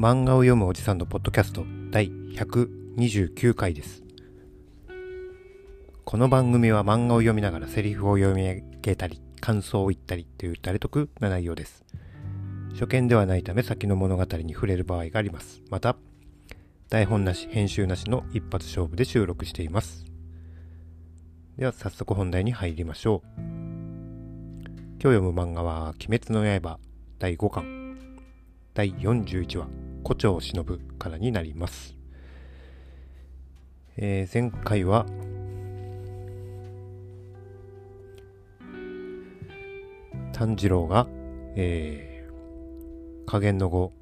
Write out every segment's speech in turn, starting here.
漫画を読むおじさんのポッドキャスト第129回です。この番組は漫画を読みながらセリフを読み上げたり感想を言ったりという誰得な内容です。初見ではないため先の物語に触れる場合があります。また台本なし編集なしの一発勝負で収録しています。では早速本題に入りましょう。今日読む漫画は「鬼滅の刃」第5巻第41話「胡蝶忍」からになります、えー、前回は炭治郎が、えー、加減の語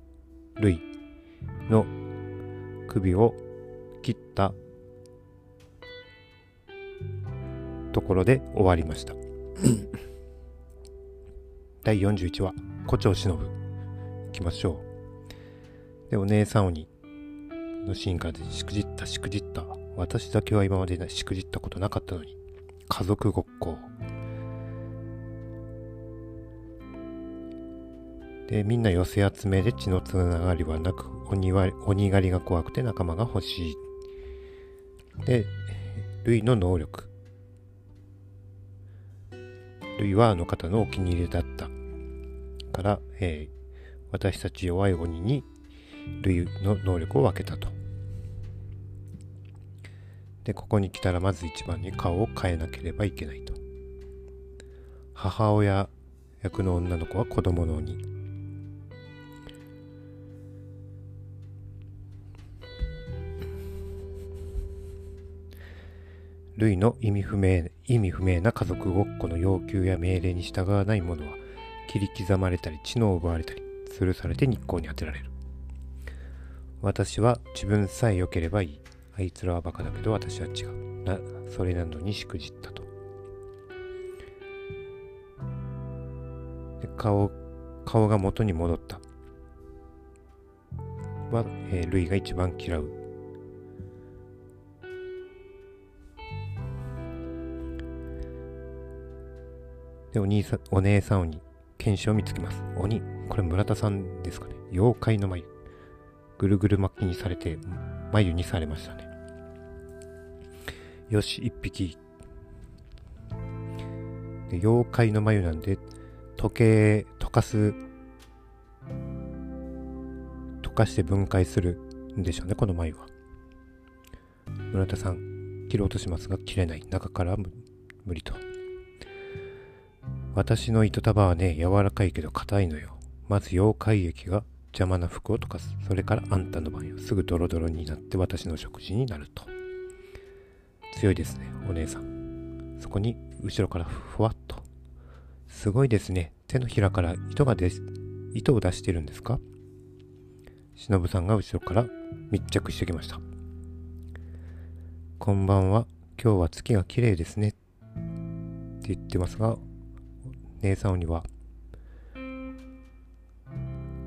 類の首を切ったところで終わりました。第41話「胡蝶忍」いきましょうでお姉さん鬼のシーンからでしくじったしくじった。私だけは今までしくじったことなかったのに。家族ごっこでみんな寄せ集めで血のつながりはなく鬼は鬼狩りが怖くて仲間が欲しい。でルイの能力。ルイはあの方のお気に入りだった。から、えー、私たち弱い鬼にルイの能力を分けたと。でここに来たらまず一番に顔を変えなければいけないと。母親役の女の子は子供の鬼。類の意味不明意味不明な家族ごっこの要求や命令に従わない者は切り刻まれたり知能を奪われたり吊るされて日光に当てられる。私は自分さえ良ければいいあいつらはバカだけど私は違うなそれなのにしくじったとで顔顔が元に戻ったは、えー、ルイが一番嫌うで、お兄さん、お姉さん鬼、剣士を見つけます。鬼、これ村田さんですかね。妖怪の眉。ぐるぐる巻きにされて、眉にされましたね。よし、一匹。で妖怪の眉なんで、時計、溶かす、溶かして分解するんでしょうね、この眉は。村田さん、切ろうとしますが、切れない。中から無理と。私の糸束はね、柔らかいけど硬いのよ。まず溶解液が邪魔な服を溶かす。それからあんたの番よ。すぐドロドロになって私の食事になると。強いですね、お姉さん。そこに後ろからふわっと。すごいですね。手のひらから糸がで糸を出してるんですか？忍さんが後ろから密着してきました。こんばんは。今日は月が綺麗ですね。って言ってますが、姉さん鬼は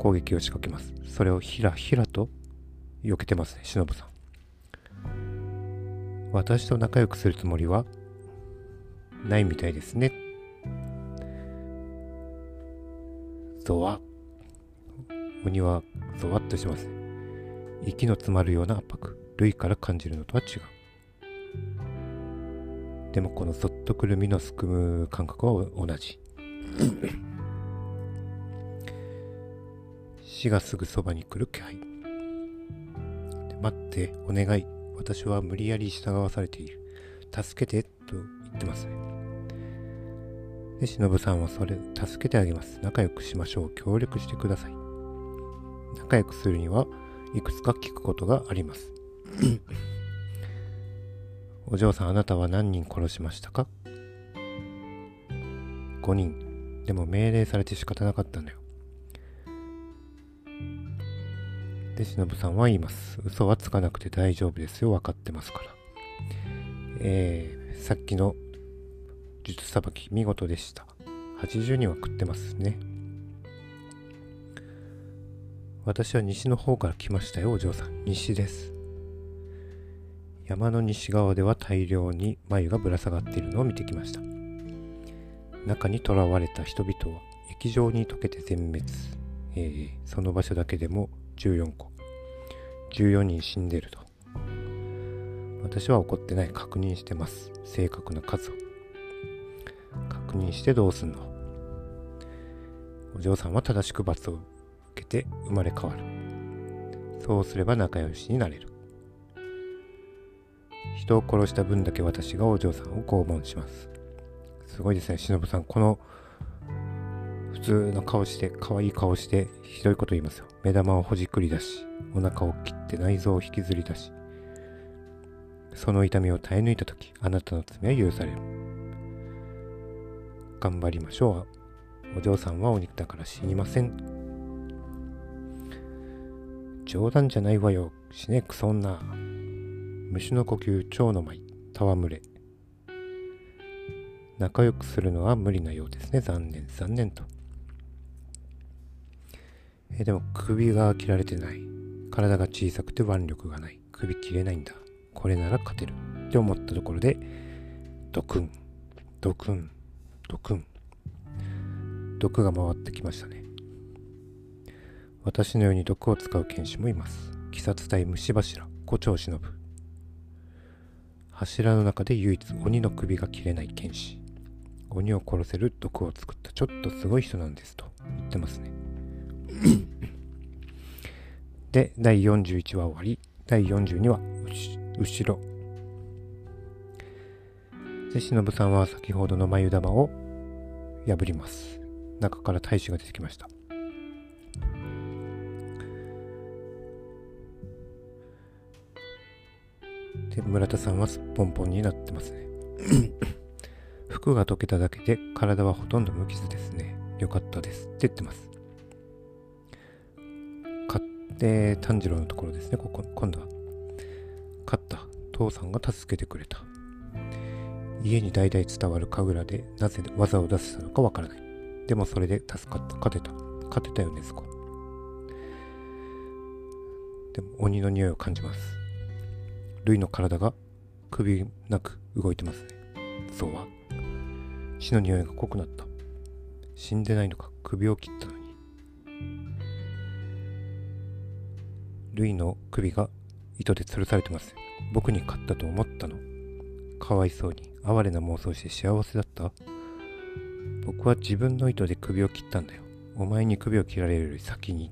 攻撃を仕掛けます。それをひらひらと避けてますね、忍さん。私と仲良くするつもりはないみたいですね。ゾワ鬼はゾワッとします、息の詰まるような圧迫、類から感じるのとは違う。でもこのそっとくるみのすくむ感覚は同じ。死がすぐそばに来る気配。待ってお願い。私は無理やり従わされている。助けてと言ってます。ねで忍さんはそれ助けてあげます。仲良くしましょう。協力してください。仲良くするにはいくつか聞くことがあります。お嬢さんあなたは何人殺しましたか？5人。でも命令されて仕方なかったんだよ。で、忍さんは言います。嘘はつかなくて大丈夫ですよ。分かってますから。えー、さっきの術さばき見事でした。80人は食ってますね。私は西の方から来ましたよ、お嬢さん。西です。山の西側では大量に眉がぶら下がっているのを見てきました。中に囚われた人々は液状に溶けて全滅、えー、その場所だけでも14個14人死んでると。私は怒ってない。確認してます。正確な数を。確認してどうすんの。お嬢さんは正しく罰を受けて生まれ変わる。そうすれば仲良しになれる。人を殺した分だけ私がお嬢さんを拷問します。すごいですね。忍さんこの普通の顔して可愛い顔してひどいこと言いますよ。目玉をほじくり出しお腹を切って内臓を引きずり出しその痛みを耐え抜いた時あなたの罪は許される。頑張りましょう。お嬢さんはお肉だから死にません。冗談じゃないわよ。死ねくそ女。虫の呼吸蝶の舞。戯れ。仲良くするのは無理なようですね。残念残念と。えでも首が切られてない。体が小さくて腕力がない。首切れないんだ。これなら勝てる。って思ったところでドクン。ドクン。ドクン。毒が回ってきましたね。私のように毒を使う剣士もいます。鬼殺隊虫柱。胡蝶忍。柱の中で唯一鬼の首が切れない剣士。鬼を殺せる毒を作ったちょっとすごい人なんですと言ってますね。で第41話終わり。第42話後ろ。で忍さんは先ほどの眉玉を破ります。中から大使が出てきました。で村田さんはすっぽんぽんになってますね。服が溶けただけで体はほとんど無傷ですね。よかったです。って言ってます。買って炭治郎のところですね。ここ今度は。勝った。父さんが助けてくれた。家に代々伝わる神楽でなぜ技を出せたのかわからない。でもそれで助かった。勝てた。勝てたよねずこでも鬼の匂いを感じます。ルイの体が首なく動いてますね。そうは。死の匂いが濃くなった。死んでないのか首を切ったのに。ルイの首が糸で吊るされてます。僕に勝ったと思ったの。かわいそうに哀れな妄想して幸せだった。僕は自分の糸で首を切ったんだよ。お前に首を切られるより先に。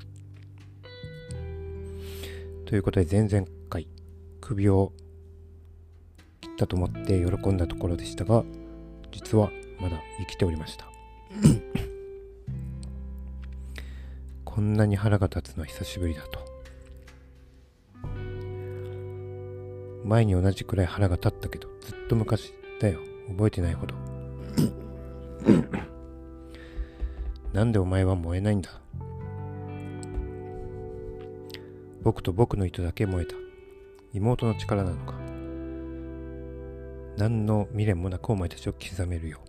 ということで前々回首を切ったと思って喜んだところでしたが実はまだ生きておりました。こんなに腹が立つのは久しぶりだと前に同じくらい腹が立ったけどずっと昔だよ。覚えてないほど。なんでお前は燃えないんだ？僕と僕の糸だけ燃えた。妹の力なのか？何の未練もなくお前たちを刻めるよ。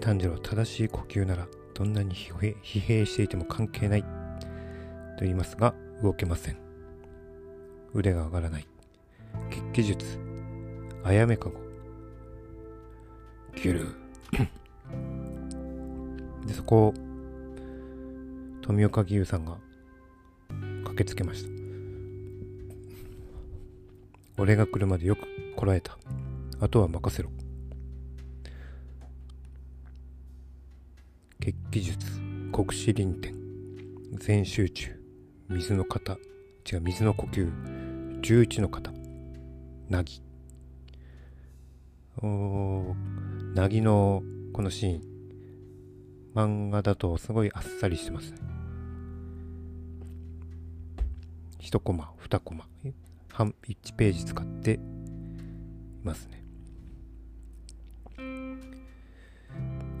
炭治郎正しい呼吸ならどんなに疲弊していても関係ないと言いますが動けません腕が上がらない。血気術。あやめかご。キュル。でそこを富岡義勇さんが駆けつけました。俺が来るまでよくこらえた。あとは任せろ。血気術。国士輪天。全集中。水の型。違う水の呼吸11の型なぎなぎのこのシーン。漫画だとすごいあっさりしてますね。1コマ2コマ。半1ページ使っていますね。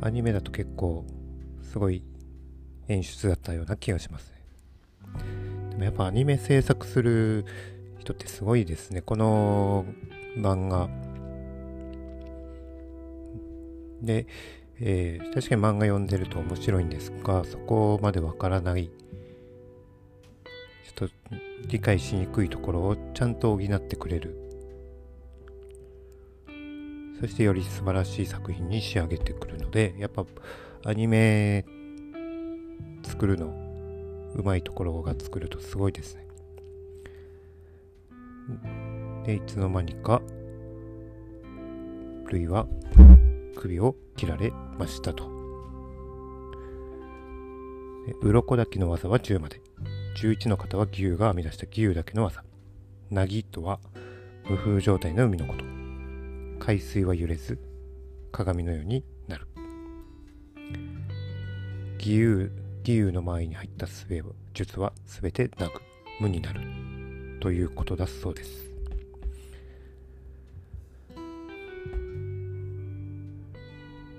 アニメだと結構すごい演出だったような気がしますね。でもやっぱアニメ制作する人ってすごいですね。この漫画。で、えー、確かに漫画読んでると面白いんですがそこまでわからない。ちょっと理解しにくいところをちゃんと補ってくれる。そしてより素晴らしい作品に仕上げてくるのでやっぱアニメ作るのうまいところが作るとすごいですね。で、いつの間にか、ルイは首を切られましたと。鱗だけの技は10まで。11の方は義勇が編み出した義勇だけの技。なぎとは無風状態の海のこと。海水は揺れず、鏡のようになる。義勇、義勇の前に入った術術は全てなく無になる。ということだそうです。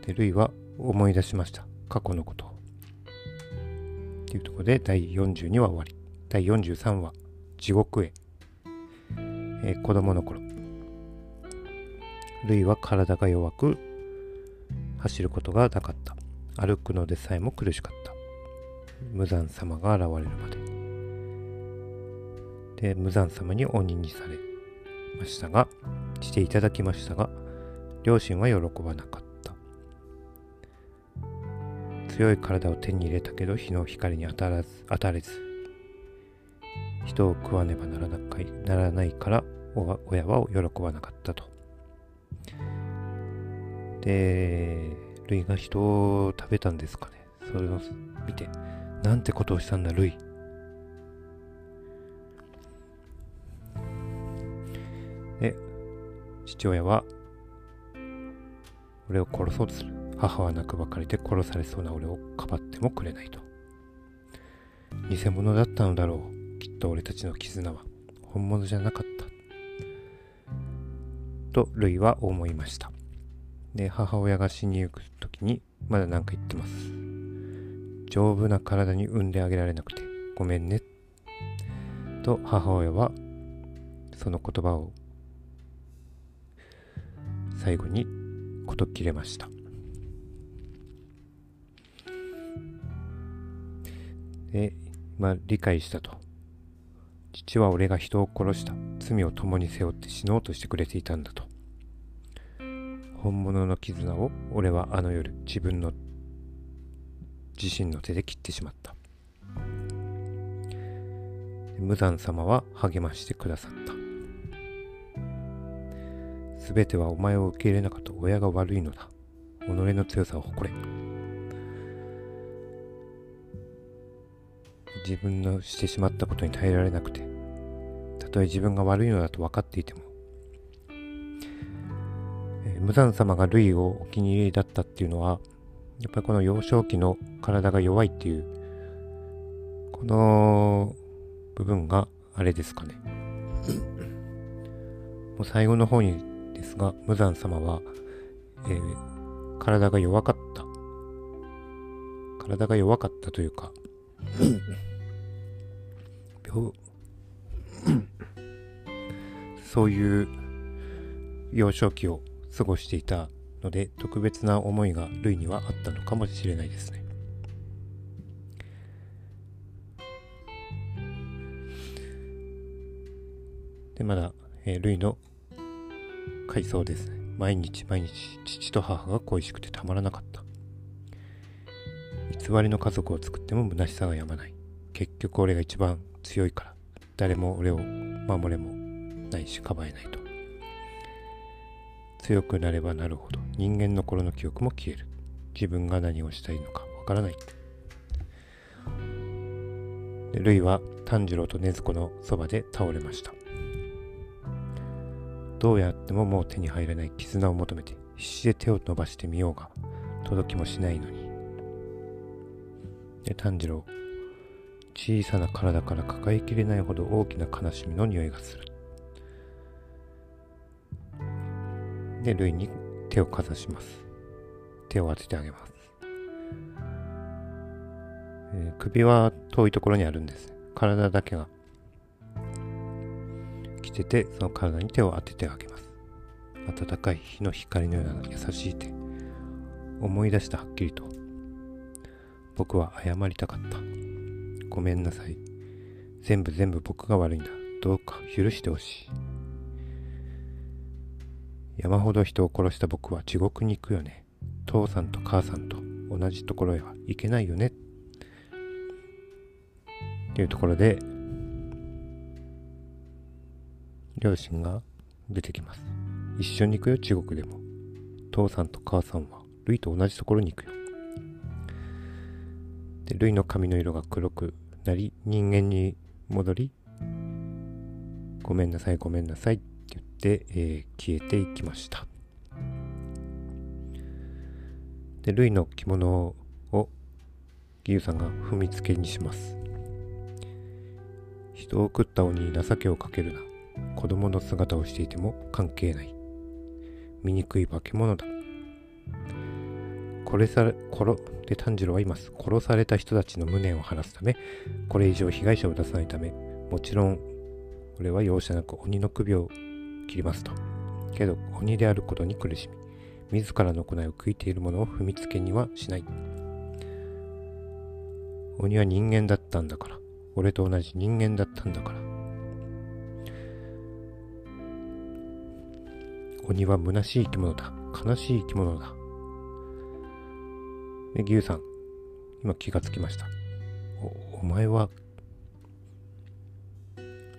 で、ルイは思い出しました。過去のこと。というところで第42話終わり。第43話、地獄へ。えー、子供の頃。ルイは体が弱く、走ることがなかった。歩くのでさえも苦しかった。無惨様が現れるまで。で、無惨様に鬼にされましたが、していただきましたが、両親は喜ばなかった。強い体を手に入れたけど日の光に当たらず当たれず人を食わねばならなかならないから親は喜ばなかったと。で、ルイが人を食べたんですかね。それを見て、なんてことをしたんだ、ルイ。で、父親は、俺を殺そうとする。母は泣くばかりで殺されそうな俺をかばってもくれないと。偽物だったのだろう。きっと俺たちの絆は。本物じゃなかった。と、ルイは思いました。で、母親が死に行く時に、まだ何か言ってます。丈夫な体に産んであげられなくて、ごめんね。と、母親は、その言葉を、最後に、こと切れました。で、まあ、理解したと。父は俺が人を殺した罪を共に背負って死のうとしてくれていたんだと。本物の絆を俺はあの夜自分の自身の手で切ってしまった。無惨様は励ましてくださった。すべてはお前を受け入れなかった親が悪いのだ。己の強さを誇れ。自分のしてしまったことに耐えられなくて、たとえ自分が悪いのだと分かっていても、えー、無惨様がルイをお気に入りだったっていうのは、やっぱりこの幼少期の体が弱いっていう、この部分があれですかね。もう最後の方にですが、無惨様は、えー、体が弱かった。体が弱かったというか、そういう幼少期を過ごしていたので特別な思いがルイにはあったのかもしれないですね。で、まだ、えー、ルイの回想です。毎日毎日父と母が恋しくてたまらなかった。偽りの家族を作っても虚しさがやまない。結局俺が一番強いから誰も俺を守れもないしかばえないと強くなればなるほど人間の頃の記憶も消える自分が何をしたいのかわからないルイは炭治郎と禰豆子のそばで倒れましたどうやってももう手に入らない絆を求めて必死で手を伸ばしてみようが届きもしないのにで炭治郎小さな体から抱えきれないほど大きな悲しみの匂いがする。で、類に手をかざします。手を当ててあげます。えー、首は遠いところにあるんです。体だけが来てて、その体に手を当ててあげます。暖かい日の光のような優しい手。思い出したはっきりと。僕は謝りたかった。ごめんなさい。全部全部僕が悪いんだ。どうか許してほしい。山ほど人を殺した僕は地獄に行くよね。父さんと母さんと同じところへは行けないよね。いうところで、両親が出てきます。一緒に行くよ、中国でも。父さんと母さんは、ルイと同じところに行くよ。で、ルイの髪の色が黒くなり、人間に戻り、ごめんなさい、ごめんなさいって言って、えー、消えていきました。で、ルイの着物を義勇さんが踏みつけにします。人を食った鬼に情けをかけるな。子供の姿をしていても関係ない。醜い化け物だ。殺され、殺、で炭治郎は言います。殺された人たちの無念を晴らすため、これ以上被害者を出さないため、もちろん、俺は容赦なく鬼の首を切りますと。けど、鬼であることに苦しみ、自らの行いを悔いている者を踏みつけにはしない。鬼は人間だったんだから。俺と同じ人間だったんだから。鬼は虚しい生き物だ。悲しい生き物だ。で、牛さん、今気がつきました。お、お前は、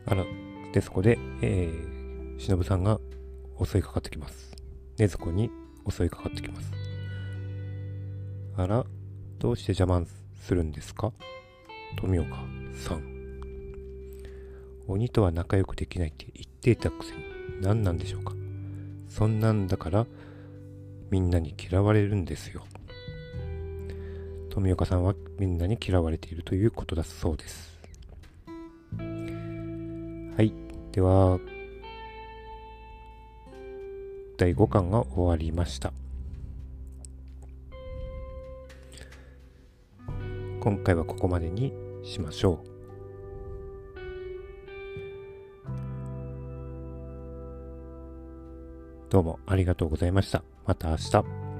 あら、で、そこで、えー、忍さんが襲いかかってきます。ねずこに襲いかかってきます。あら、どうして邪魔するんですか？富岡さん。鬼とは仲良くできないって言っていたくせに何なんでしょうか？そんなんだからみんなに嫌われるんですよ。富岡さんはみんなに嫌われているということだそうです。はい。では、第5巻が終わりました。今回はここまでにしましょう。どうもありがとうございました。また明日。